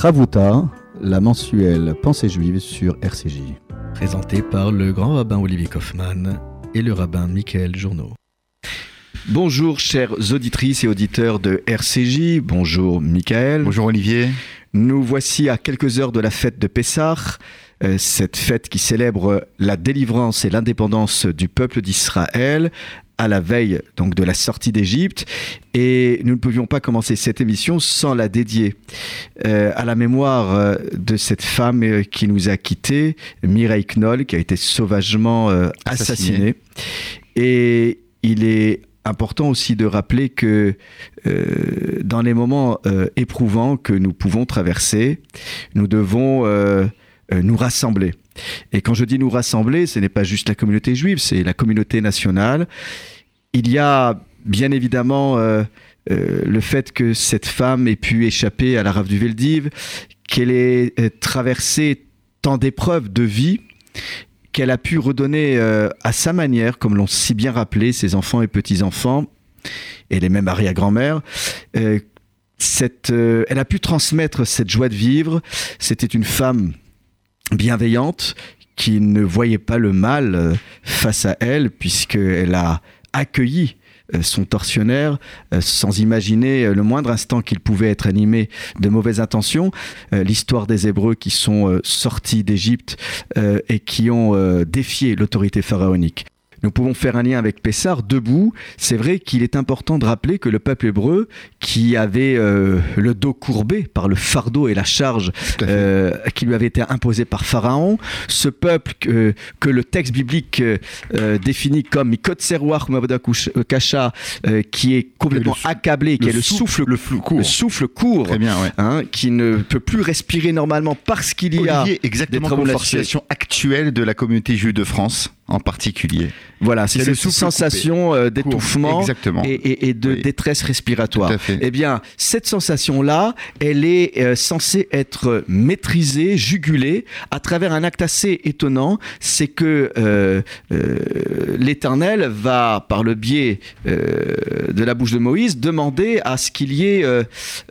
Ravuta, la mensuelle Pensée juive sur RCJ. Présenté par le grand rabbin Olivier Kaufmann et le rabbin Michael Journeau. Bonjour chères auditrices et auditeurs de RCJ, bonjour Michael. Bonjour Olivier. Nous voici à quelques heures de la fête de Pessah, euh, cette fête qui célèbre la délivrance et l'indépendance du peuple d'Israël à la veille donc de la sortie d'Égypte et nous ne pouvions pas commencer cette émission sans la dédier euh, à la mémoire euh, de cette femme euh, qui nous a quittés, Mireille Knoll, qui a été sauvagement assassinée. Et il est important aussi de rappeler que dans les moments éprouvants que nous pouvons traverser, nous devons nous rassembler. Et quand je dis nous rassembler, ce n'est pas juste la communauté juive, c'est la communauté nationale. Il y a bien évidemment euh, euh, le fait que cette femme ait pu échapper à la rave du Veldiv, qu'elle ait euh, traversé tant d'épreuves de vie, qu'elle a pu redonner à sa manière, comme l'ont si bien rappelé ses enfants et petits-enfants, et les mêmes arrière-grand-mères, cette, elle a pu transmettre cette joie de vivre. C'était une femme bienveillante qui ne voyait pas le mal euh, face à elle puisqu'elle a accueilli euh, son tortionnaire euh, sans imaginer le moindre instant qu'il pouvait être animé de mauvaises intentions. L'histoire des Hébreux qui sont sortis d'Égypte et qui ont défié l'autorité pharaonique nous pouvons faire un lien avec Pessar. Debout, c'est vrai qu'il est important de rappeler que le peuple hébreu, qui avait euh, le dos courbé par le fardeau et la charge euh, qui lui avait été imposé par Pharaon, ce peuple que, que le texte biblique euh, définit comme Mikotserwar Kasha, qui est complètement accablé, qui est le souffle, le, court, le souffle court bien, hein, qui ne peut plus respirer normalement parce qu'il y a exactement comme la situation actuelle de la communauté juive de France en particulier. Voilà, c'est cette sensation euh, d'étouffement et, et, de détresse respiratoire. Eh bien, cette sensation-là, elle est euh, censée être maîtrisée, jugulée, à travers un acte assez étonnant, c'est que euh, l'Éternel va, par le biais de la bouche de Moïse, demander à ce qu'il y ait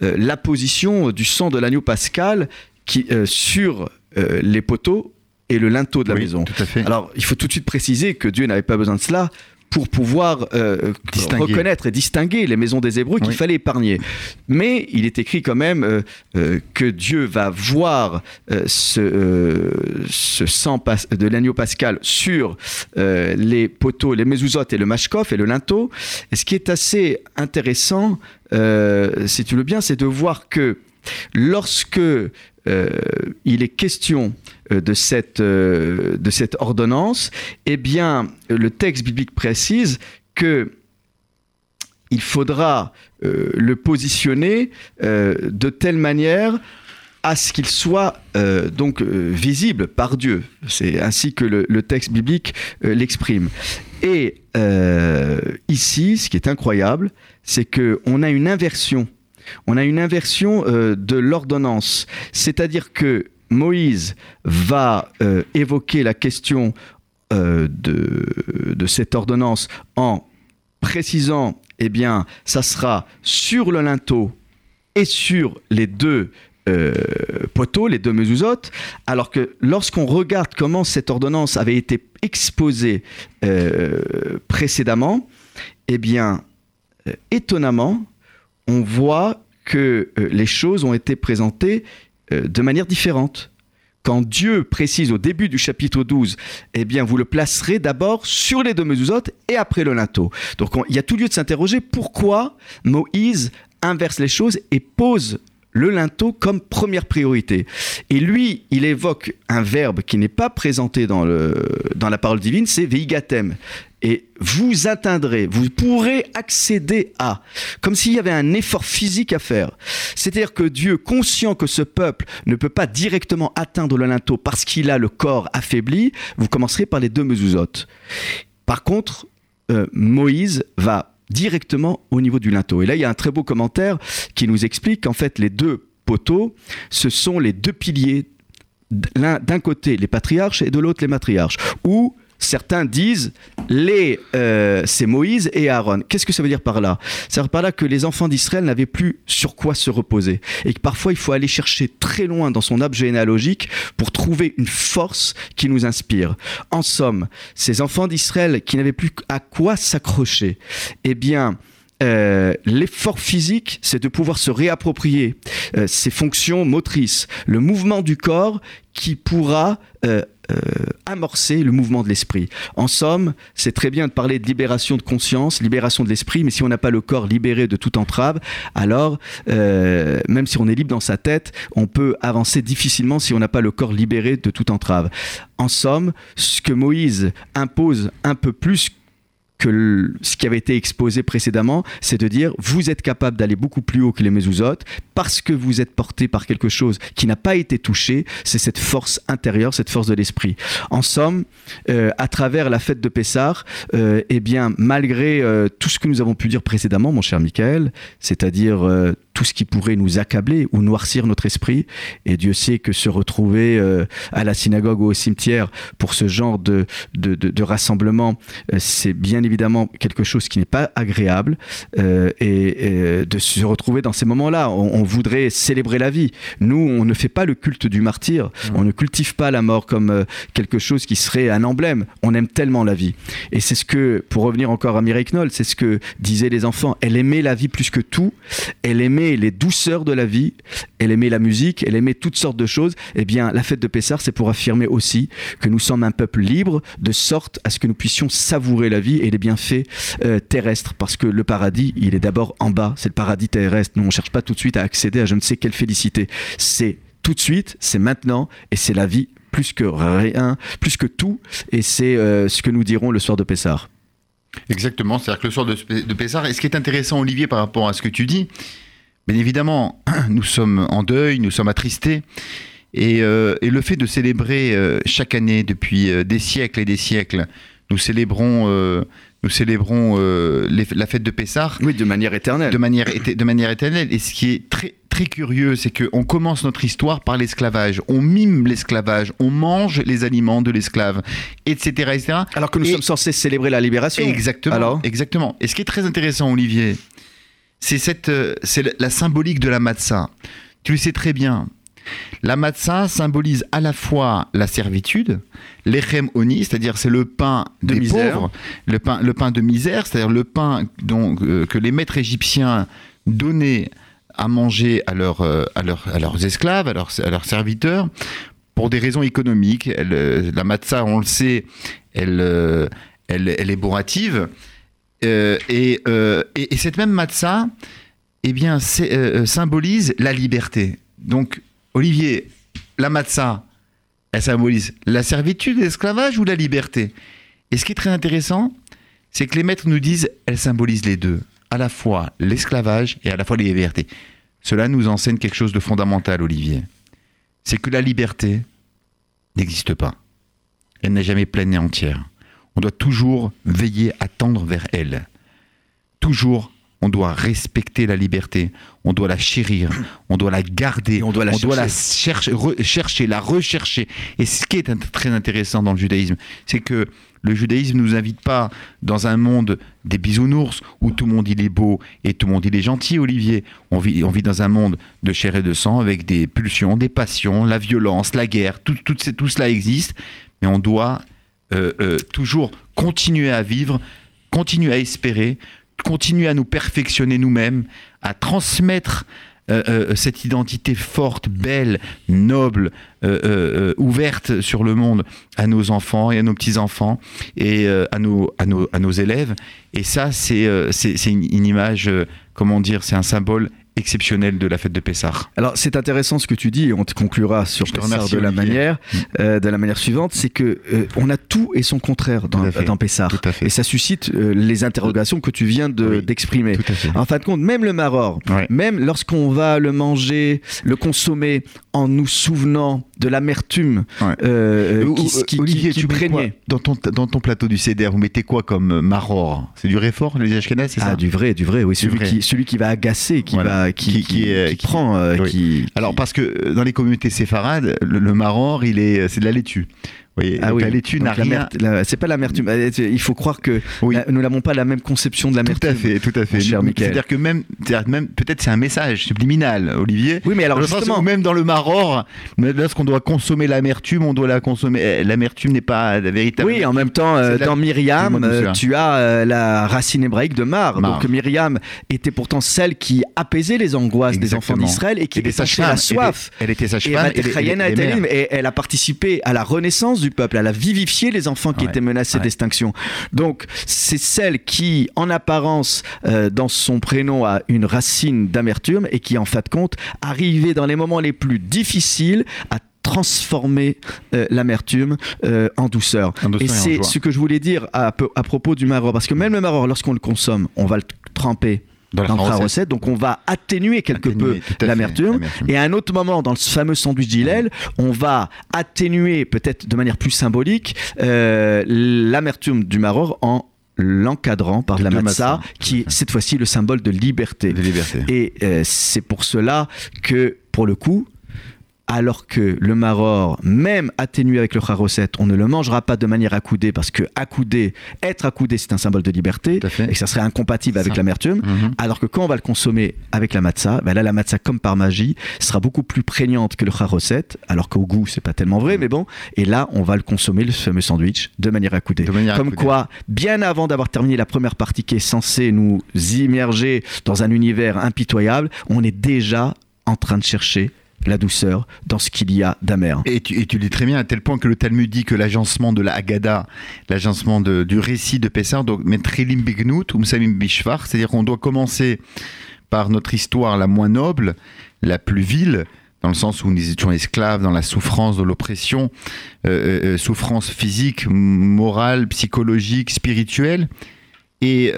l'apposition du sang de l'agneau pascal qui, sur les poteaux et le linteau de la maison. Alors, il faut tout de suite préciser que Dieu n'avait pas besoin de cela pour pouvoir euh, reconnaître et distinguer les maisons des Hébreux qu'il fallait épargner. Mais il est écrit quand même euh, euh, que Dieu va voir ce, ce, sang de l'agneau pascal sur les poteaux, les mezuzot et le mashkof et le linteau. Et ce qui est assez intéressant, si tu le bien, c'est de voir que lorsque il est question euh, de cette, euh, de cette ordonnance, eh bien, le texte biblique précise que il faudra euh, le positionner de telle manière à ce qu'il soit donc visible par Dieu. C'est ainsi que le, texte biblique l'exprime. Et ici, ce qui est incroyable, c'est que on a une inversion. On a une inversion de l'ordonnance, c'est-à-dire que Moïse va euh, évoquer la question euh, de, cette ordonnance en précisant, eh bien, ça sera sur le linteau et sur les deux euh, poteaux, les deux mezuzot, alors que lorsqu'on regarde comment cette ordonnance avait été exposée précédemment, eh bien, étonnamment, on voit que les choses ont été présentées euh, de manière différente. Quand Dieu précise au début du chapitre 12, eh bien, vous le placerez d'abord sur les deux mezuzot et après le linteau. Donc, il y a tout lieu de s'interroger pourquoi Moïse inverse les choses et pose le linteau comme première priorité. Et lui, il évoque un verbe qui n'est pas présenté dans, le, dans la parole divine, c'est veigatem et vous atteindrez, vous pourrez accéder à, comme s'il y avait un effort physique à faire. C'est-à-dire que Dieu, conscient que ce peuple ne peut pas directement atteindre le linteau parce qu'il a le corps affaibli, vous commencerez par les deux mezuzot. Par contre, euh, Moïse va directement au niveau du linteau. Et là, il y a un très beau commentaire qui nous explique qu'en fait, les deux poteaux, ce sont les deux piliers, d'un côté les patriarches et de l'autre les matriarches, ou certains disent les euh, c'est Moïse et Aaron. Qu'est-ce que ça veut dire par là? Ça veut dire par là que les enfants d'Israël n'avaient plus sur quoi se reposer et que parfois il faut aller chercher très loin dans son arbre généalogique pour trouver une force qui nous inspire. En somme, ces enfants d'Israël qui n'avaient plus à quoi s'accrocher, eh bien euh, l'effort physique, c'est de pouvoir se réapproprier euh, ses fonctions motrices, le mouvement du corps qui pourra euh, amorcer le mouvement de l'esprit. En somme, c'est très bien de parler de libération de conscience, libération de l'esprit, mais si on n'a pas le corps libéré de toute entrave, alors même si on est libre dans sa tête, on peut avancer difficilement si on n'a pas le corps libéré de toute entrave. En somme, ce que Moïse impose un peu plus que ce qui avait été exposé précédemment, c'est de dire vous êtes capable d'aller beaucoup plus haut que les mésouzotes parce que vous êtes porté par quelque chose qui n'a pas été touché, c'est cette force intérieure, cette force de l'esprit. En somme, euh, à travers la fête de Pessah, euh, eh bien, malgré euh, tout ce que nous avons pu dire précédemment, mon cher Michael, c'est-à-dire tout ce qui pourrait nous accabler ou noircir notre esprit. Et Dieu sait que se retrouver euh, à la synagogue ou au cimetière pour ce genre de, de, de, rassemblement, euh, c'est bien évidemment quelque chose qui n'est pas agréable. Euh, et, de se retrouver dans ces moments-là, on, voudrait célébrer la vie. Nous, on ne fait pas le culte du martyr, mmh. on ne cultive pas la mort comme quelque chose qui serait un emblème. On aime tellement la vie. Et c'est ce que, pour revenir encore à Mireille Knoll, c'est ce que disaient les enfants. Elle aimait la vie plus que tout. Elle aimait les douceurs de la vie, elle aimait la musique, elle aimait toutes sortes de choses. Eh bien, la fête de Pessah, c'est pour affirmer aussi que nous sommes un peuple libre, de sorte à ce que nous puissions savourer la vie et les bienfaits euh, terrestres. Parce que le paradis, il est d'abord en bas, c'est le paradis terrestre. Nous, on ne cherche pas tout de suite à accéder à je ne sais quelle félicité. C'est tout de suite, c'est maintenant, et c'est la vie plus que rien, plus que tout, et c'est euh, ce que nous dirons le soir de Pessah. Exactement, c'est-à-dire que le soir de, de Pessah, et ce qui est intéressant, Olivier, par rapport à ce que tu dis, Bien évidemment, nous sommes en deuil, nous sommes attristés. Et, euh, le fait de célébrer euh, chaque année, depuis euh, des siècles et des siècles, nous célébrons, nous célébrons la fête de Pessah. Oui, de manière éternelle. De manière, de manière éternelle. Et ce qui est très, très curieux, c'est qu'on commence notre histoire par l'esclavage. On mime l'esclavage, on mange les aliments de l'esclave, etc., etc. Alors que nous sommes censés célébrer la libération. Exactement. exactement. Et ce qui est très intéressant, Olivier, c'est cette, euh, c'est la symbolique de la matzah. Tu le sais très bien. La matzah symbolise à la fois la servitude, l'echem oni, c'est-à-dire c'est le pain de des misère. pauvres, le pain, le pain de misère, c'est-à-dire le pain euh, que les maîtres égyptiens donnaient à manger à, euh, à, leurs esclaves, à leurs, à leurs, serviteurs, pour des raisons économiques. la matzah, on le sait, elle, elle, elle est bourrative. Euh, euh, et, cette même matzah, eh bien, euh, symbolise la liberté. Donc, Olivier, la matzah, elle symbolise la servitude, l'esclavage ou la liberté? Et ce qui est très intéressant, c'est que les maîtres nous disent, elle symbolise les deux, à la fois l'esclavage et à la fois les libertés. Cela nous enseigne quelque chose de fondamental, Olivier. C'est que la liberté n'existe pas. Elle n'est jamais pleine et entière on doit toujours veiller à tendre vers elle. Toujours, on doit respecter la liberté, on doit la chérir, on doit la garder, on doit la, chercher. chercher, la rechercher. Et ce qui est très intéressant dans le judaïsme, c'est que le judaïsme ne nous invite pas dans un monde des bisounours où tout le monde il est beau et tout le monde il est gentil, Olivier. On vit, on vit dans un monde de chair et de sang avec des pulsions, des passions, la violence, la guerre, tout, tout, tout cela existe. Mais on doit euh, euh, toujours continuer à vivre, continuer à espérer, continuer à nous perfectionner nous-mêmes, à transmettre euh, cette identité forte, belle, noble, ouverte sur le monde à nos enfants et à nos petits-enfants et à, nos, à, nos, à nos élèves. Et ça, c'est une, une image, comment dire, c'est un symbole exceptionnel de la fête de Pessah. Alors c'est intéressant ce que tu dis et on te conclura sur Pessah de la manière mm. euh, de la manière suivante, c'est que euh, on a tout et son contraire dans, dans Pessah. Et ça suscite euh, les interrogations que tu viens d'exprimer. en fin de compte, même le maror, même lorsqu'on va le manger, le consommer en nous souvenant de l'amertume qui, Olivier, tu prégnait. dans ton dans ton plateau du CDR, vous mettez quoi comme maror? C'est du réfort, les Ashkenaz, c'est ah, ça? du vrai, du vrai, oui, celui qui celui qui va agacer, qui va qui, qui, prend. Euh, qui, Alors, parce que euh, dans les communautés séfarades, le, maror, il est, c'est de la laitue. Oui, ah oui. laitue n'a rien. C'est pas l'amertume. Euh, il faut croire que nous n'avons pas la même conception de l'amertume. Tout à fait, tout à fait. C'est-à-dire que même, même peut-être c'est un message subliminal, Olivier. Oui, mais alors justement, même dans le maror, lorsqu'on doit consommer l'amertume, on doit la consommer. Eh, l'amertume n'est pas la véritable. Oui, en même temps, euh, dans Myriam, euh, tu as la racine hébraïque de mar. Donc Myriam était pourtant celle qui apaisait les angoisses des enfants d'Israël et qui était la soif. Elle était sage-femme. Et, elle a participé à la renaissance du peuple, elle a vivifié les enfants qui étaient menacés d'extinction. Donc, c'est celle qui, en apparence, euh, dans son prénom, a une racine d'amertume et qui, en fait de compte, arrivait dans les moments les plus difficiles à transformer euh, l'amertume euh, en douceur. et c'est ce que je voulais dire à, à propos du maror. Parce que même le maror, lorsqu'on le consomme, on va le tremper dans, la, recette. Donc on va atténuer quelque peu l'amertume. Et à un autre moment, dans ce fameux sandwich d'Hillel, on va atténuer peut-être de manière plus symbolique euh, l'amertume du maror en l'encadrant par de la matzah, qui est cette fois-ci le symbole de liberté. De liberté. Et euh, c'est pour cela que, pour le coup, alors que le maror, même atténué avec le charoset, on ne le mangera pas de manière accoudée parce que accoudé, être accoudé, c'est un symbole de liberté et ça serait incompatible avec l'amertume. Mhm. Alors que quand on va le consommer avec la matzah, ben là la matzah comme par magie sera beaucoup plus prégnante que le charoset, alors qu'au goût c'est pas tellement vrai, mhm. mais bon. Et là on va le consommer le fameux sandwich de manière accoudée. comme quoi, bien avant d'avoir terminé la première partie qui est censée nous immerger dans un univers impitoyable, on est déjà en train de chercher la douceur dans ce qu'il y a d'amer. Et tu, dis très bien à tel point que le Talmud dit que l'agencement de la Haggadah, l'agencement du récit de Pessah, donc Metrelim Bignut, Umsamim Bishvar, c'est-à-dire qu'on doit commencer par notre histoire la moins noble, la plus vile, dans le sens où nous étions esclaves dans la souffrance de l'oppression, euh, euh, euh, souffrance physique, morale, psychologique, spirituelle, et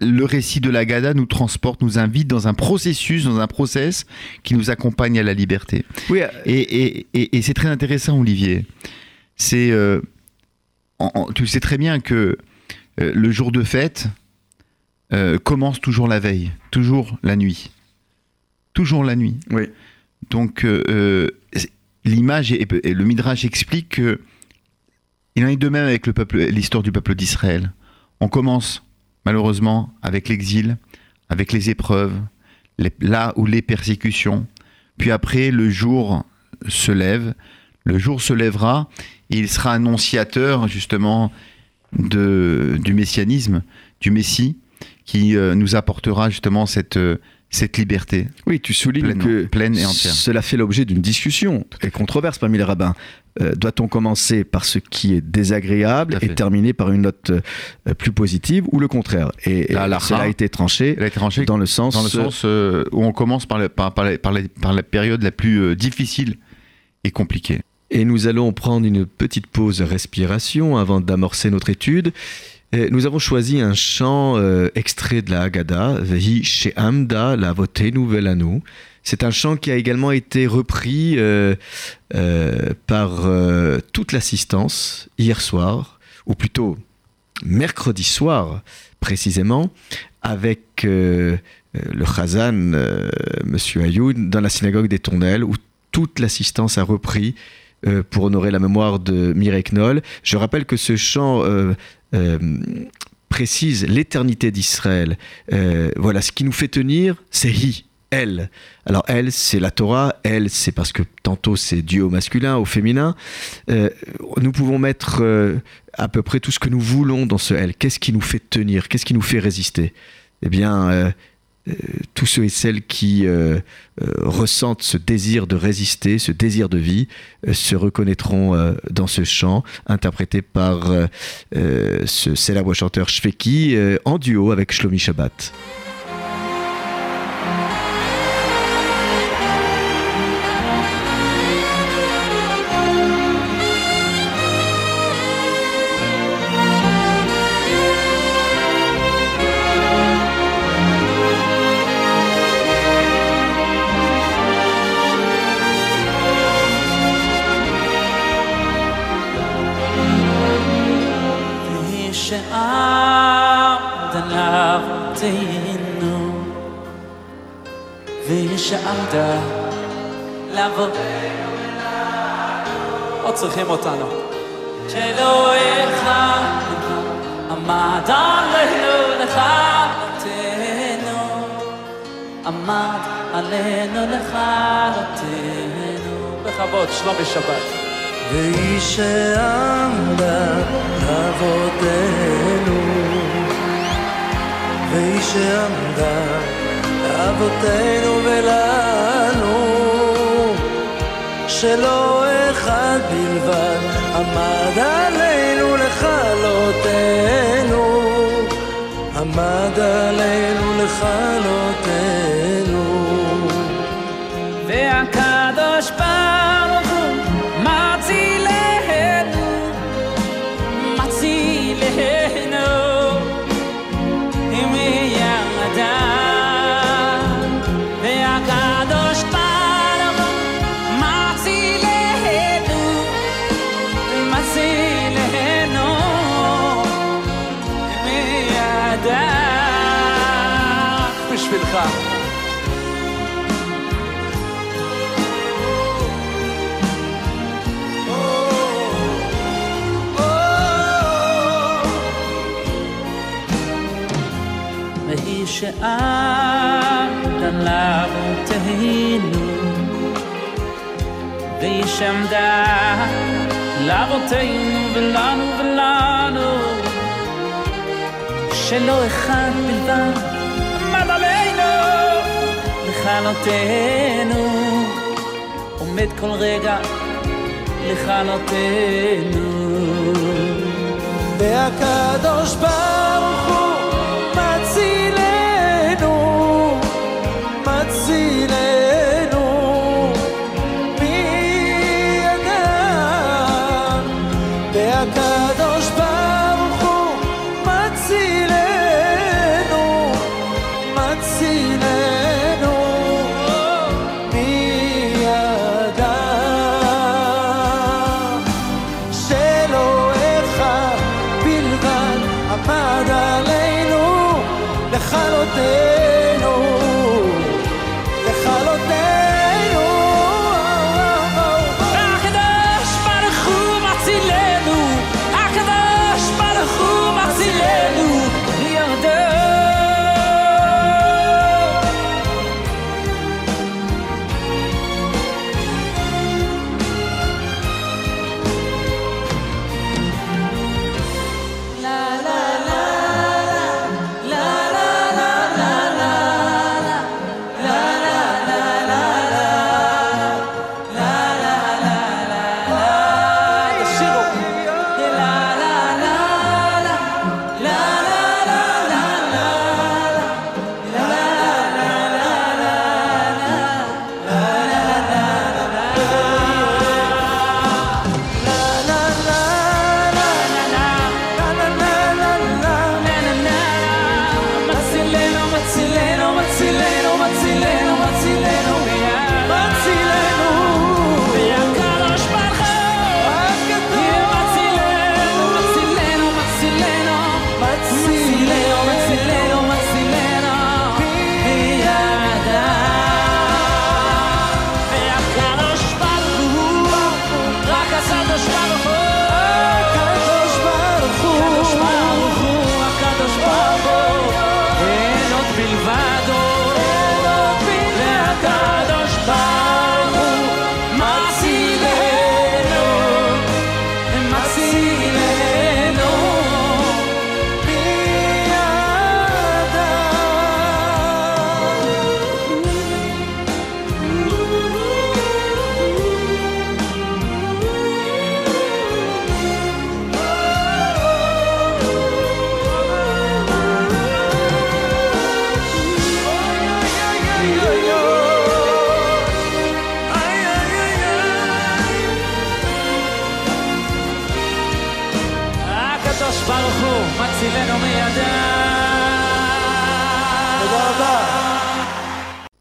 le récit de la Gada nous transporte, nous invite dans un processus, dans un process qui nous accompagne à la liberté. Oui. Euh, et, c'est très intéressant, Olivier. C'est, euh, tu sais très bien que euh, le jour de fête commence toujours la veille, toujours la nuit, toujours la nuit. Oui. Donc l'image et, le midrash explique que il en est de même avec le peuple, l'histoire du peuple d'Israël. On commence malheureusement, avec l'exil, avec les épreuves, là où les persécutions. Puis après, le jour se lève, le jour se lèvera, et il sera annonciateur justement de, du messianisme, du Messie, qui euh, nous apportera justement cette, euh, cette liberté. Oui, tu soulignes que pleine et entière. cela fait l'objet d'une discussion et controverse parmi les rabbins. Euh, doit-on commencer par ce qui est désagréable et terminer par une note euh, plus positive ou le contraire? Et, cela a été tranché, dans le sens, dans le sens euh, où on commence par, par, par, la période la plus difficile et compliquée. Et nous allons prendre une petite pause respiration avant d'amorcer notre étude. nous avons choisi un chant extrait de la Haggadah, Vehi She'amda la nouvelle à nous. C'est un chant qui a également été repris euh, euh, par euh, toute l'assistance hier soir, ou plutôt mercredi soir précisément, avec le Chazan, Monsieur Ayoun, dans la synagogue des Tournelles, où toute l'assistance a repris pour honorer la mémoire de Mireille Knoll. Je rappelle que ce chant précise l'éternité d'Israël. voilà, ce qui nous fait tenir, c'est Hi, elle. Alors elle, c'est la Torah, elle, c'est parce que tantôt c'est Dieu au masculin, au féminin. Euh, nous pouvons mettre euh, à peu près tout ce que nous voulons dans ce elle. Qu'est-ce qui nous fait tenir? Qu'est-ce qui nous fait résister? Eh bien, euh, tous ceux et celles qui ressentent ce désir de résister, ce désir de vie, se reconnaîtront dans ce chant interprété par ce célèbre chanteur Shveki en duo avec Shlomi Shabbat. שעמדה לעבוד. עוד צריכים אותנו. שלא אחד עמד עלינו לכלותנו עמד עלינו לכלותנו בכבוד שלומי שבת והיא שעמדה עמד עלינו לכלותנו בשבילך והיא שעמדה לאבותינו והיא שעמדה לאבותינו ולנו ולנו שלא אחד בלבד עמד עלינו לכלותנו עומד כל רגע לכלותנו והקדוש ברוך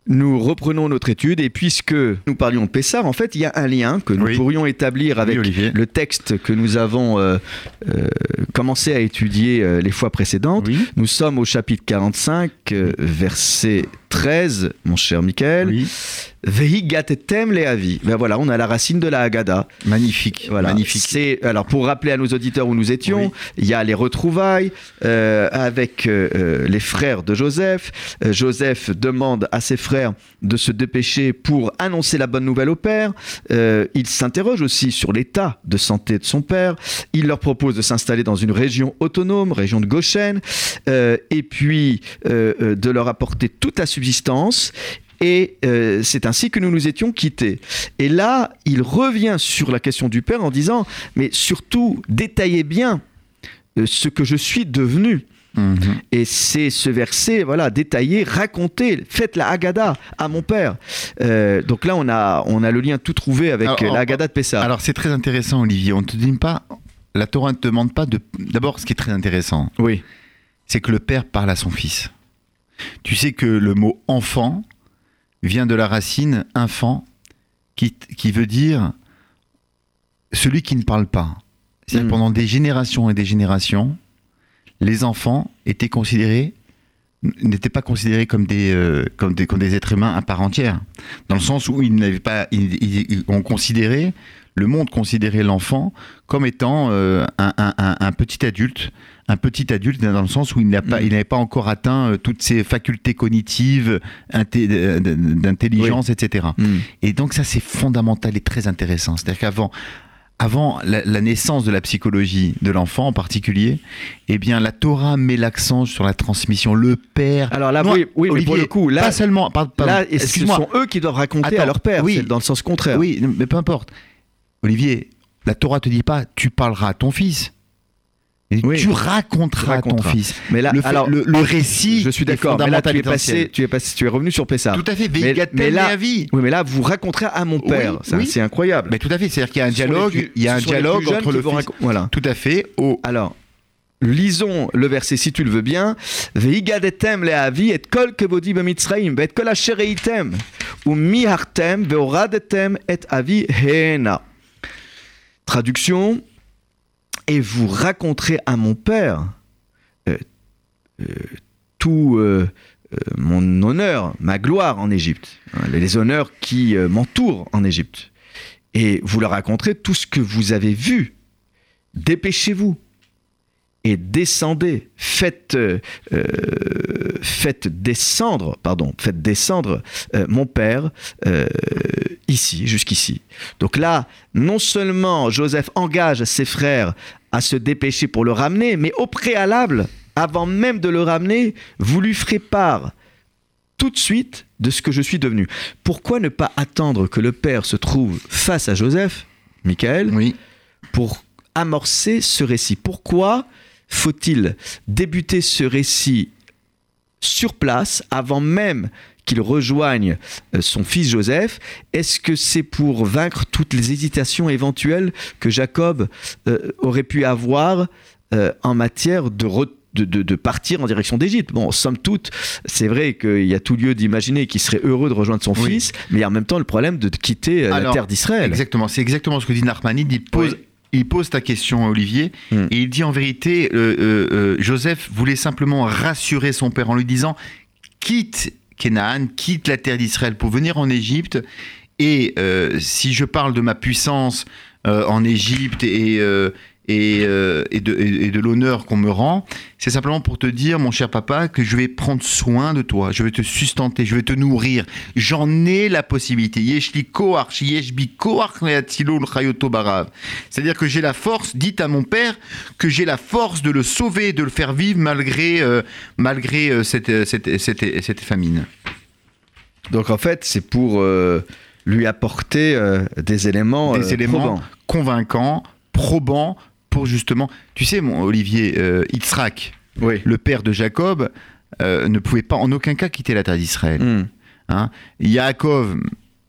Nous reprenons notre étude et puisque nous parlions de Pessar, en fait, il y a un lien que nous Oui. pourrions établir avec le texte que nous avons euh, euh, commencé à étudier euh, les fois précédentes. Oui. Nous sommes au chapitre 45, euh, verset 13, mon cher Michael. Oui. Vehigatetem leavi. Ben voilà, on a la racine de la Haggadah. Magnifique. Voilà. Magnifique. C'est alors pour rappeler à nos auditeurs où nous étions, il y a les retrouvailles euh, avec euh, euh, les frères de Joseph. Joseph demande à ses frères de se dépêcher pour annoncer la bonne nouvelle au père. il s'interroge aussi sur l'état de santé de son père. Il leur propose de s'installer dans une région autonome, région de Goshen, et puis de leur apporter toute la subsistance et euh, c'est ainsi que nous nous étions quittés. Et là, il revient sur la question du Père en disant, mais surtout, détaillez bien euh, ce que je suis devenu. Mhm. Et c'est ce verset, voilà, détaillé, raconté, faites la Haggadah à mon père. Euh, donc là, on a, on a le lien tout trouvé avec la Haggadah de Pessah. Alors c'est très intéressant, Olivier. On ne te dit pas, la Torah ne te demande pas de. D'abord, ce qui est très intéressant, oui. c'est que le père parle à son fils. Tu sais que le mot enfant, vient de la racine infant, qui, qui veut dire celui qui ne parle pas. C'est-à-dire hmm. pendant des générations et des générations, les enfants étaient considérés n'étaient pas considérés comme des, euh, comme des, comme des êtres humains à part entière, dans le sens où ils n'avaient pas, ils, ont considéré, le monde considérait l'enfant comme étant euh, un, un, un, petit adulte un petit adulte dans le sens où il mm. n'avait pas, encore atteint euh, toutes ses facultés cognitives, euh, d'intelligence, etc. Mm. Et donc ça c'est fondamental et très intéressant. C'est-à-dire qu'avant avant la, naissance de la psychologie de l'enfant en particulier, eh bien la Torah met l'accent sur la transmission. Le père. Alors là, oui, oui pour le coup, là, pas seulement. là, ce sont eux qui doivent raconter à leur père. Oui, dans le sens contraire. Oui, mais peu importe. Olivier, la Torah te dit pas, tu parleras à ton fils. Tu raconteras, ton fils. Mais là, le, alors, le, récit, je suis d'accord. Mais là, tu es passé, tu es passé, tu es revenu sur Pessah. Tout à fait. Mais, mais là, vie. Oui, mais là, vous raconterez à mon père. c'est incroyable. Mais tout à fait. C'est-à-dire qu'il y a un dialogue, il y a un dialogue entre le fils. Voilà. Tout à fait. Au... Alors. Lisons le verset si tu le veux bien. Veigadetem leavi et kol kevodi b'mitzraim et kol asher eitem ou mihartem veoradetem et avi hena. Traduction et vous raconterez à mon père euh, euh, tout euh, mon honneur, ma gloire en Égypte, hein, les honneurs qui m'entourent en Égypte. Et vous leur raconterez tout ce que vous avez vu. Dépêchez-vous et descendez, faites, faites descendre, pardon, faites descendre mon père ici, jusqu'ici. Donc là, non seulement Joseph engage ses frères à se dépêcher pour le ramener, mais au préalable, avant même de le ramener, vous lui ferez part tout de suite de ce que je suis devenu. Pourquoi ne pas attendre que le père se trouve face à Joseph, Michael, oui. pour amorcer ce récit? Pourquoi faut-il débuter ce récit sur place avant même qu'il rejoigne euh, son fils Joseph? Est-ce que c'est pour vaincre toutes les hésitations éventuelles que Jacob euh, aurait pu avoir euh, en matière de de, partir en direction d'Égypte? Bon, somme toute, c'est vrai qu'il y a tout lieu d'imaginer qu'il serait heureux de rejoindre son fils, mais il y a en même temps le problème de quitter la terre d'Israël. Exactement, c'est exactement ce que dit Narmanide. Il pose, il pose ta question, Olivier, hmm. et il dit en vérité, Joseph voulait simplement rassurer son père en lui disant quitte Kénan quitte la terre d'Israël pour venir en Égypte. Et euh, si je parle de ma puissance euh, en Égypte et, euh, euh, et, de, l'honneur qu'on me rend, c'est simplement pour te dire, mon cher papa, que je vais prendre soin de toi, je vais te sustenter, je vais te nourrir. J'en ai la possibilité. C'est-à-dire que j'ai la force, dites à mon père, que j'ai la force de le sauver, de le faire vivre malgré, euh, malgré euh, cette, cette, cette, famine. Donc en fait, c'est pour lui apporter des éléments, des éléments convaincants, probants pour justement. Tu sais, mon Olivier, euh, le père de Jacob, euh, ne pouvait pas en aucun cas quitter la terre d'Israël. Hein Yaakov,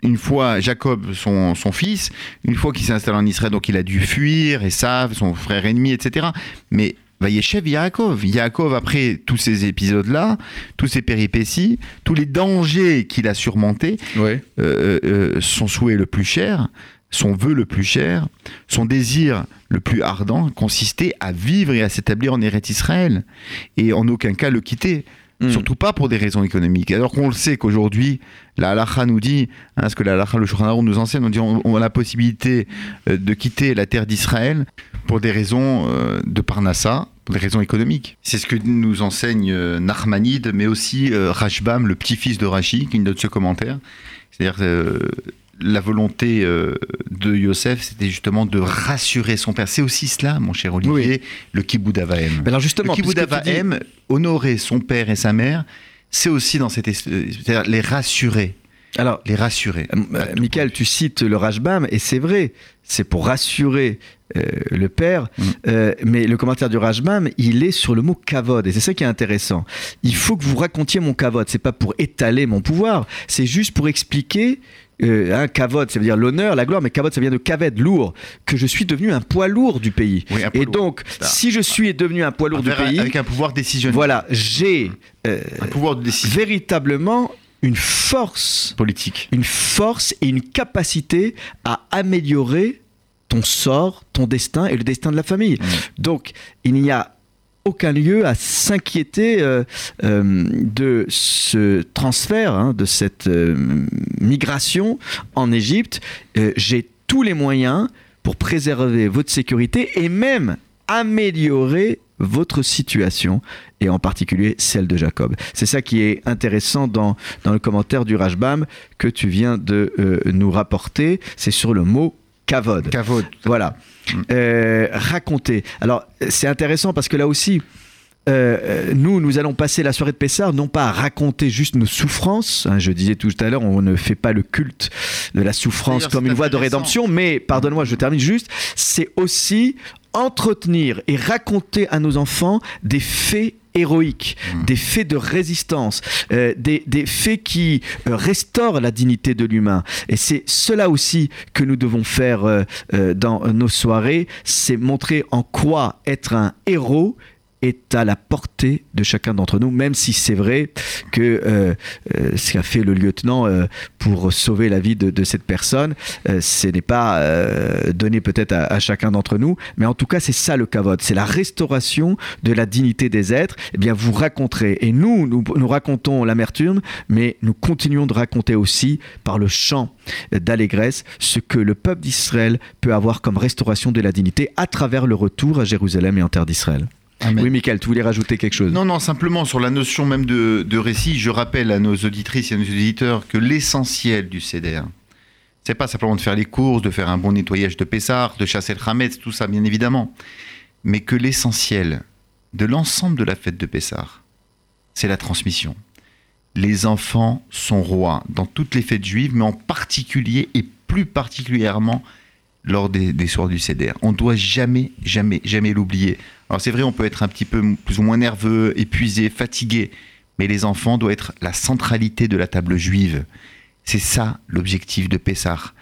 une fois, Jacob, son, son fils, une fois qu'il s'est installé en Israël, donc il a dû fuir, et Esav, son frère ennemi, etc. Mais Vayeshev Yaakov. Yaakov, après tous ces épisodes-là, tous ces péripéties, tous les dangers qu'il a surmontés, euh, euh, son souhait le plus cher, son vœu le plus cher, son désir le plus ardent consistait à vivre et à s'établir en Eretz Israël et en aucun cas le quitter. Hmm. Surtout pas pour des raisons économiques. Alors qu'on le sait qu'aujourd'hui, la halakha nous dit, hein, ce que la halakha, le Shulchan nous enseigne, on dit on, a la possibilité euh, de quitter la terre d'Israël pour des raisons euh, de Parnassa, pour des raisons économiques. C'est ce que nous enseigne euh, Narmanide, mais aussi Rashbam, le petit-fils de Rashi, qui note ce commentaire. C'est-à-dire la volonté euh, de Yosef, c'était justement de rassurer son père. C'est aussi cela, mon cher Olivier, le kibbutz avaim. Alors justement, le kibbutz honorer son père et sa mère, c'est aussi dans cette, c'est-à-dire les rassurer. Alors, les rassurer. Euh, Michael, tu cites le Rajbam, et c'est vrai, c'est pour rassurer euh, le père, mm. mais le commentaire du Rajbam, il est sur le mot kavod, et c'est ça qui est intéressant. Il faut que vous racontiez mon kavod, c'est pas pour étaler mon pouvoir, c'est juste pour expliquer euh, kavod, ça veut dire l'honneur, la gloire, mais kavod, ça vient de kaved, lourd, que je suis devenu un poids lourd du pays. et donc, si je suis devenu un poids lourd du pays, avec un pouvoir décisionnel, voilà, j'ai euh, un pouvoir de véritablement une force politique, une force et une capacité à améliorer ton sort, ton destin et le destin de la famille. Mmh. Donc, il n'y a aucun lieu à s'inquiéter euh, euh, de ce transfert, hein, de cette euh, migration en Égypte. J'ai tous les moyens pour préserver votre sécurité et même améliorer votre situation et en particulier celle de Jacob. C'est ça qui est intéressant dans, dans le commentaire du Rajbam que tu viens de nous rapporter. C'est sur le mot kavod. Kavod. Voilà. Euh, raconter. Alors, c'est intéressant parce que là aussi, euh, nous, nous allons passer la soirée de Pessard, non pas à raconter juste nos souffrances. Hein, je disais tout à l'heure, on ne fait pas le culte de la souffrance comme une voie de rédemption, mais pardonne-moi, je termine juste. C'est aussi entretenir et raconter à nos enfants des faits héroïques, mmh. des faits de résistance, euh, des, faits qui euh, restaurent la dignité de l'humain. Et c'est cela aussi que nous devons faire euh, dans nos soirées, c'est montrer en quoi être un héros est à la portée de chacun d'entre nous, même si c'est vrai que euh, euh, ce qu'a fait le lieutenant euh, pour sauver la vie de, cette personne, ce n'est pas donné peut-être à, chacun d'entre nous, mais en tout cas c'est ça le cavote, c'est la restauration de la dignité des êtres. Eh bien vous raconterez, et nous, nous, nous racontons l'amertume, mais nous continuons de raconter aussi par le chant d'allégresse ce que le peuple d'Israël peut avoir comme restauration de la dignité à travers le retour à Jérusalem et en terre d'Israël. Oui, Michael, tu voulais rajouter quelque chose Non, non, simplement sur la notion même de, récit, je rappelle à nos auditrices et à nos auditeurs que l'essentiel du CDR, c'est pas simplement de faire les courses, de faire un bon nettoyage de Pessar, de chasser le Hametz, tout ça bien évidemment, mais que l'essentiel de l'ensemble de la fête de Pessar, c'est la transmission. Les enfants sont rois dans toutes les fêtes juives, mais en particulier et plus particulièrement lors des, soirs du CDR. On ne doit jamais, jamais, jamais l'oublier. Alors c'est vrai, on peut être un petit peu plus ou moins nerveux, épuisé, fatigué, mais les enfants doivent être la centralité de la table juive. C'est ça l'objectif de Pessah.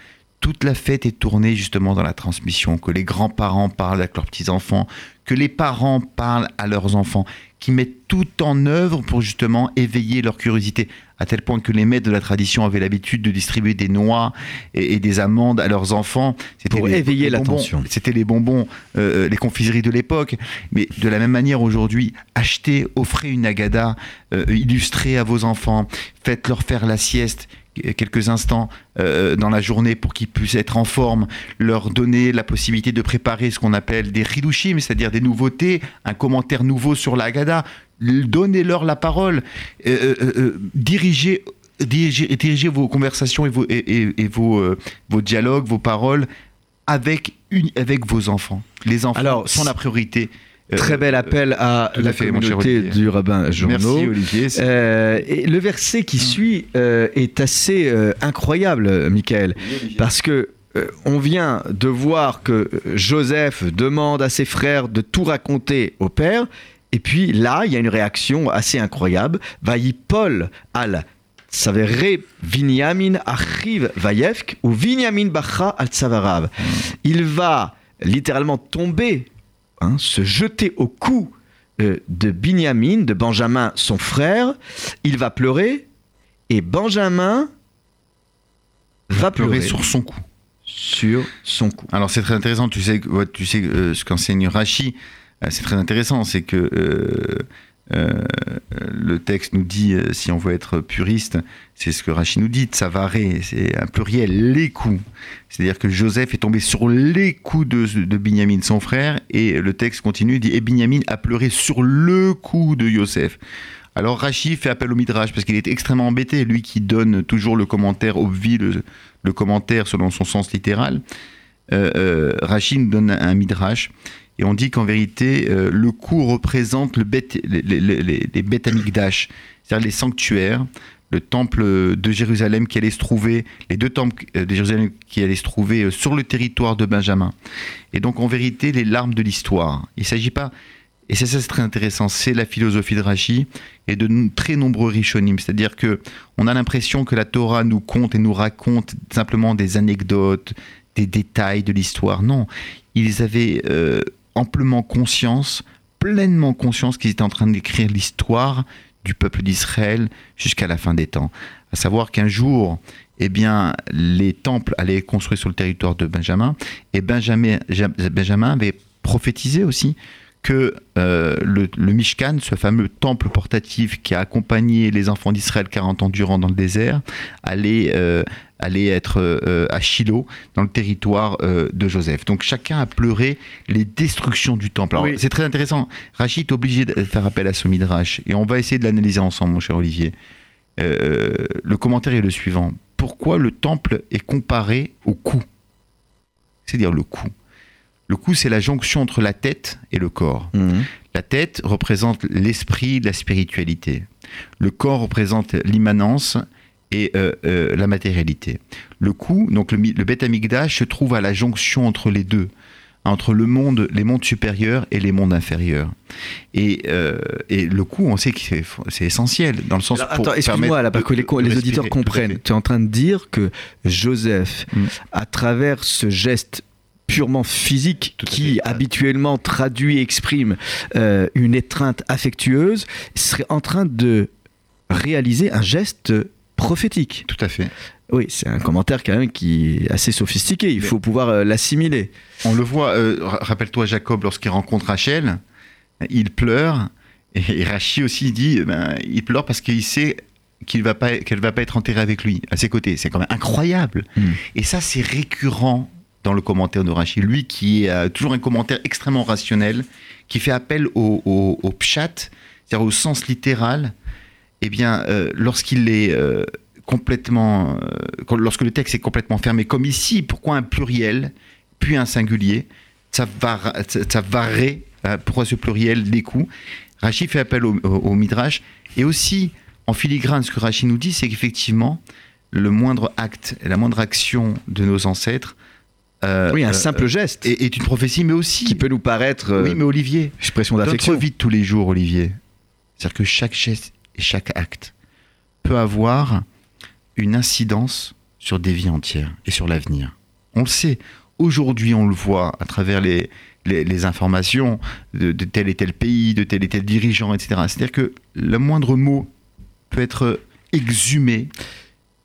Toute la fête est tournée justement dans la transmission, que les grands-parents parlent avec leurs petits-enfants, que les parents parlent à leurs enfants, qui mettent tout en œuvre pour justement éveiller leur curiosité, à tel point que les maîtres de la tradition avaient l'habitude de distribuer des noix et, des amandes à leurs enfants. C'était pour éveiller l'attention. C'était les bonbons, euh, les confiseries de l'époque. Mais de la même manière, aujourd'hui, achetez, offrez une agada euh, illustrée à vos enfants, faites-leur faire la sieste quelques instants euh, dans la journée pour qu'ils puissent être en forme, leur donner la possibilité de préparer ce qu'on appelle des ridushim, c'est-à-dire des nouveautés, un commentaire nouveau sur la Haggadah, donnez-leur la parole, euh, euh, dirigez, dirigez, vos conversations et vos, et, vos, vos dialogues, vos paroles avec, une, avec vos enfants. Les enfants sont la priorité. Très bel appel à la communauté du rabbin Journaux. Merci Olivier. Euh, et le verset qui hum. suit euh, est assez euh, incroyable, Michael, parce que on vient de voir que Joseph demande à ses frères de tout raconter au père, et puis là, il y a une réaction assez incroyable. Vaï Paul al Savere Vinyamin Achiv Vayevk ou Vinyamin Bacha al Tsavarav. Hum. Il va littéralement tomber Hein, se jeter au cou euh, de Binyamin, de Benjamin, son frère. Il va pleurer et Benjamin va pleurer, sur son cou. Sur son cou. Alors c'est très intéressant. Tu sais, tu sais euh, ce qu'enseigne Rachi. Euh, c'est très intéressant. C'est que le texte nous dit, si on veut être puriste, c'est ce que Rachid nous dit, Tsavaré, c'est un pluriel, les coups. C'est-à-dire que Joseph est tombé sur les coups de, Binyamin, son frère, et le texte continue, dit, et Binyamin a pleuré sur le coup de Joseph. Alors Rachid fait appel au Midrash parce qu'il est extrêmement embêté, lui qui donne toujours le commentaire au le, le commentaire selon son sens littéral. Euh, euh, Rachid donne un Midrash et on dit qu'en vérité, euh, le coup représente le les, les, les, c'est-à-dire les sanctuaires, le temple de Jérusalem qui allait se trouver, les deux temples de Jérusalem qui allaient se trouver sur le territoire de Benjamin. Et donc en vérité, les larmes de l'histoire. Il ne s'agit pas et c'est ça, c'est très intéressant. C'est la philosophie de Rashi et de très nombreux rishonim. C'est-à-dire que on a l'impression que la Torah nous compte et nous raconte simplement des anecdotes, des détails de l'histoire. Non, ils avaient euh, amplement conscience, pleinement conscience qu'ils étaient en train d'écrire l'histoire du peuple d'Israël jusqu'à la fin des temps. À savoir qu'un jour, eh bien, les temples allaient être construits sur le territoire de Benjamin, et Benjamin, avait prophétisé aussi que euh, le, Mishkan, ce fameux temple portatif qui a accompagné les enfants d'Israël 40 ans durant dans le désert, allait, euh, être euh, à Shiloh, dans le territoire de Joseph. Donc chacun a pleuré les destructions du temple. C'est très intéressant. Rachid est obligé de faire appel à ce midrash, et on va essayer de l'analyser ensemble, mon cher Olivier. le commentaire est le suivant. Pourquoi le temple est comparé au cou? C'est-à-dire le cou. Le cou, c'est la jonction entre la tête et le corps. Mhm. La tête représente l'esprit, la spiritualité. Le corps représente l'immanence et euh, euh, la matérialité. Le cou, donc le, le bêta se trouve à la jonction entre les deux, entre le monde, les mondes supérieurs et les mondes inférieurs. Et, euh, le cou, on sait que c'est essentiel dans le sens. attends, excuse-moi, là, pour que les, les auditeurs comprennent. Tu es en train de dire que Joseph, mm. à travers ce geste purement physique qui habituellement traduit et exprime une étreinte affectueuse serait en train de réaliser un geste prophétique. Tout à fait. Oui, c'est un commentaire quand même qui est assez sophistiqué. Il faut pouvoir euh, l'assimiler. On le voit. Euh, rappelle-toi Jacob lorsqu'il rencontre Rachel, il pleure et Rachid aussi dit, ben, il pleure parce qu'il sait qu'il va pas, qu'elle va pas être enterrée avec lui à ses côtés. C'est quand même incroyable. Hmm. Et ça, c'est récurrent dans le commentaire de Rachid. Lui qui a toujours un commentaire extrêmement rationnel, qui fait appel au, au, pshat, c'est-à-dire au sens littéral, eh bien, euh, lorsqu'il est euh, complètement. Euh, lorsque le texte est complètement fermé, comme ici, pourquoi un pluriel, puis un singulier Ça, va, ça varrait. pourquoi ce pluriel des coups Rachid fait appel au, au, Midrash. Et aussi, en filigrane, ce que Rachid nous dit, c'est qu'effectivement, le moindre acte et la moindre action de nos ancêtres euh, oui, un euh, simple geste. Est, une prophétie, mais aussi. Qui peut nous paraître. oui, mais Olivier. Expression d'affection. Notre vie de tous les jours, Olivier. C'est-à-dire que chaque geste et chaque acte peut avoir une incidence sur des vies entières et sur l'avenir. On le sait. Aujourd'hui, on le voit à travers les, les, informations de, de, tel et tel pays, de tel et tel dirigeant, etc. C'est-à-dire que le moindre mot peut être exhumé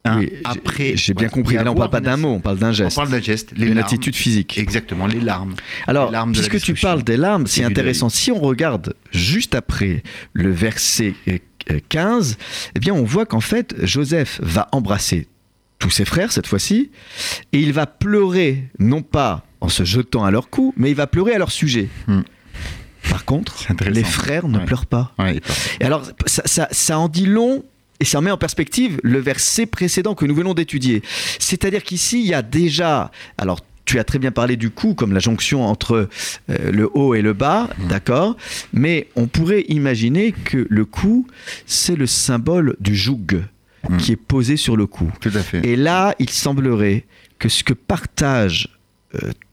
Hein, après, j'ai bien compris. Là, on parle pas d'un mot, on parle d'un geste. On parle d'un geste, une attitude physique. Exactement, les larmes. Alors, puisque tu parles des larmes, c'est intéressant. Si on regarde juste après le verset 15, eh bien, on voit qu'en fait, Joseph va embrasser tous ses frères cette fois-ci, et il va pleurer, non pas en se jetant à leur cou, mais il va pleurer à leur sujet. Hmm. Par contre, les frères ne pleurent pas. et alors, ça, ça en dit long et ça met en perspective le verset précédent que nous venons d'étudier. C'est-à-dire qu'ici, il y a déjà, alors tu as très bien parlé du coup comme la jonction entre euh, le haut et le bas, mmh. d'accord? Mais on pourrait imaginer que le cou, c'est le symbole du joug mmh. qui est posé sur le cou. Tout à fait. Et là, il semblerait que ce que partage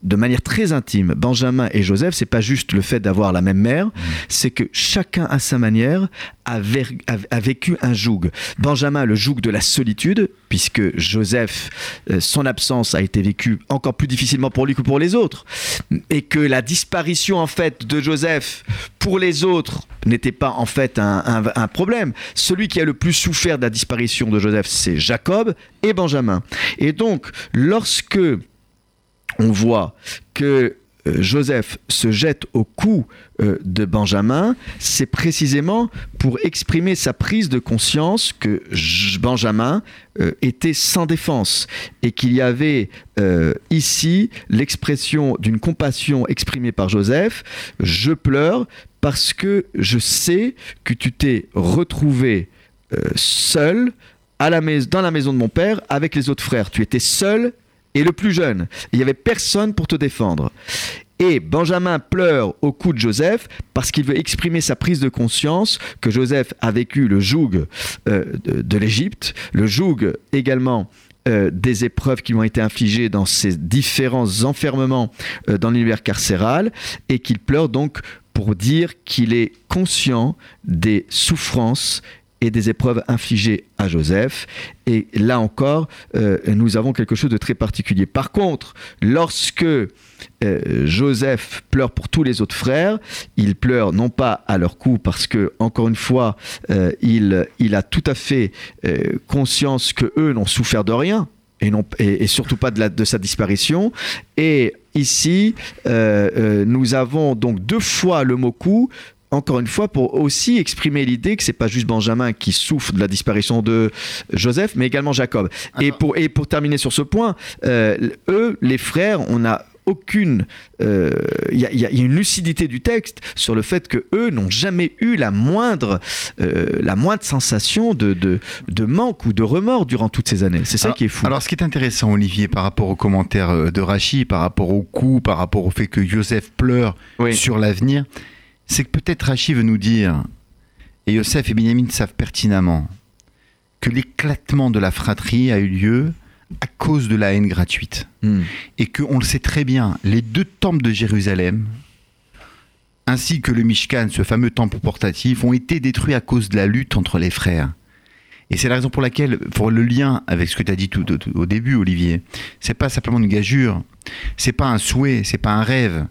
de manière très intime, Benjamin et Joseph, c'est pas juste le fait d'avoir la même mère, c'est que chacun à sa manière a, vécu un joug. Benjamin le joug de la solitude, puisque Joseph, euh, son absence a été vécue encore plus difficilement pour lui que pour les autres, et que la disparition en fait de Joseph pour les autres n'était pas en fait un problème. Celui qui a le plus souffert de la disparition de Joseph, c'est Jacob et Benjamin. Et donc, lorsque on voit que Joseph se jette au cou de Benjamin, c'est précisément pour exprimer sa prise de conscience que Benjamin était sans défense et qu'il y avait ici l'expression d'une compassion exprimée par Joseph. Je pleure parce que je sais que tu t'es retrouvé seul à dans la maison de mon père avec les autres frères. Tu étais seul et le plus jeune. Il n'y avait personne pour te défendre. Et Benjamin pleure au cou de Joseph parce qu'il veut exprimer sa prise de conscience que Joseph a vécu le joug euh, de, l'Égypte, le joug également euh, des épreuves qui lui ont été infligées dans ces différents enfermements euh, dans l'univers carcéral et qu'il pleure donc pour dire qu'il est conscient des souffrances et des épreuves infligées à Joseph. Et là encore, euh, nous avons quelque chose de très particulier. Par contre, lorsque euh, Joseph pleure pour tous les autres frères, il pleure non pas à leur coup parce que, encore une fois, euh, il, a tout à fait conscience que eux n'ont souffert de rien. Et, surtout pas de, la, de sa disparition. Et ici, nous avons donc deux fois le mot coup encore une fois, pour aussi exprimer l'idée que c'est pas juste Benjamin qui souffre de la disparition de Joseph, mais également Jacob. Et pour, et pour terminer sur ce point, euh, eux, les frères, on a aucune. Il euh, y, y, a une lucidité du texte sur le fait que eux n'ont jamais eu la moindre, euh, la moindre sensation de, de, de, manque ou de remords durant toutes ces années. C'est ça qui est fou. Alors, ce qui est intéressant, Olivier, par rapport aux commentaires de Rachid, par rapport au coup, par rapport au fait que Joseph pleure sur l'avenir, c'est que peut-être Rachid veut nous dire, et Yosef et Benjamin savent pertinemment, que l'éclatement de la fratrie a eu lieu à cause de la haine gratuite. Hmm. Et qu'on le sait très bien, les deux temples de Jérusalem, ainsi que le Mishkan, ce fameux temple portatif, ont été détruits à cause de la lutte entre les frères. Et c'est la raison pour laquelle, pour le lien avec ce que tu as dit tout, au début, Olivier, c'est pas simplement une gageure, c'est pas un souhait, c'est pas un rêve,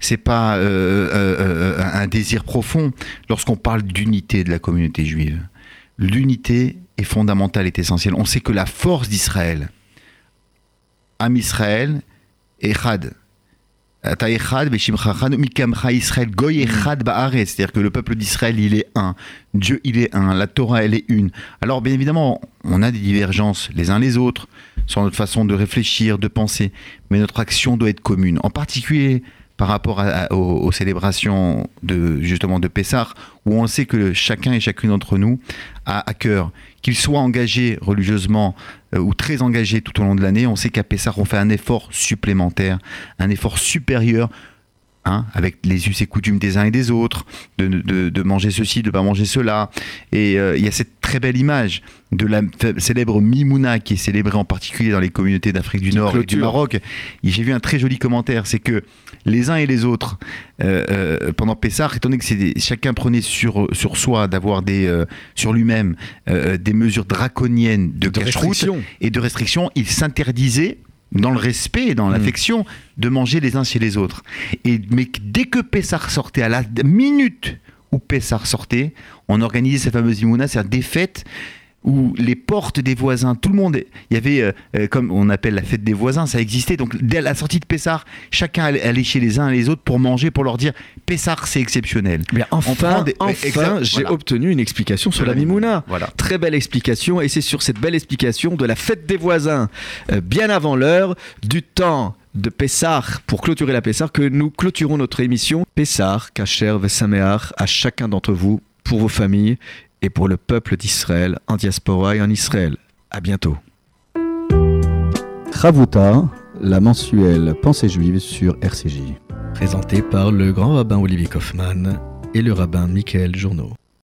c'est pas euh, euh, euh, un désir profond lorsqu'on parle d'unité de la communauté juive. L'unité est fondamentale, est essentielle. On sait que la force d'Israël, Am Israël, Echad, c'est-à-dire que le peuple d'Israël, il est un. Dieu, il est un. La Torah, elle est une. Alors, bien évidemment, on a des divergences les uns les autres sur notre façon de réfléchir, de penser, mais notre action doit être commune. En particulier, par rapport aux, célébrations de justement de Pessah, où on sait que chacun et chacune d'entre nous a à cœur, qu'il soit engagé religieusement euh, ou très engagé tout au long de l'année, on sait qu'à Pessah, on fait un effort supplémentaire, un effort supérieur Hein, avec les us et coutumes des uns et des autres, de, manger ceci, de ne pas manger cela. Et euh, il y a cette très belle image de la célèbre Mimouna qui est célébrée en particulier dans les communautés d'Afrique du Nord et du Maroc. J'ai vu un très joli commentaire, c'est que les uns et les autres, euh, euh, pendant Pessah, étant donné que chacun prenait sur, sur soi d'avoir des, sur lui-même des mesures draconiennes de, de et de restrictions, il s'interdisait dans le respect et dans mm. l'affection, de manger les uns chez les autres. Et, mais dès que Pessar sortait, à la minute où Pessar sortait, on organisait cette fameuse Imouna, c'est-à-dire des fêtes où les portes des voisins, tout le monde, il y avait, euh, euh, comme on appelle la fête des voisins, ça existait. Donc, dès la sortie de Pessar, chacun allait chez les uns et les autres pour manger, pour leur dire Pessar, c'est exceptionnel. Mais enfin, enfin j'ai obtenu une explication sur la Mimouna. Voilà. Très belle explication, et c'est sur cette belle explication de la fête des voisins, euh, bien avant l'heure, du temps de Pessar pour clôturer la Pessar que nous clôturons notre émission Pessar, Kacher, Vesamear à chacun d'entre vous pour vos familles et pour le peuple d'Israël en diaspora et en Israël. À bientôt. Ravuta, la mensuelle Pensée juive sur RCJ. Présenté par le grand rabbin Olivier Kaufmann et le rabbin Michael Journeau.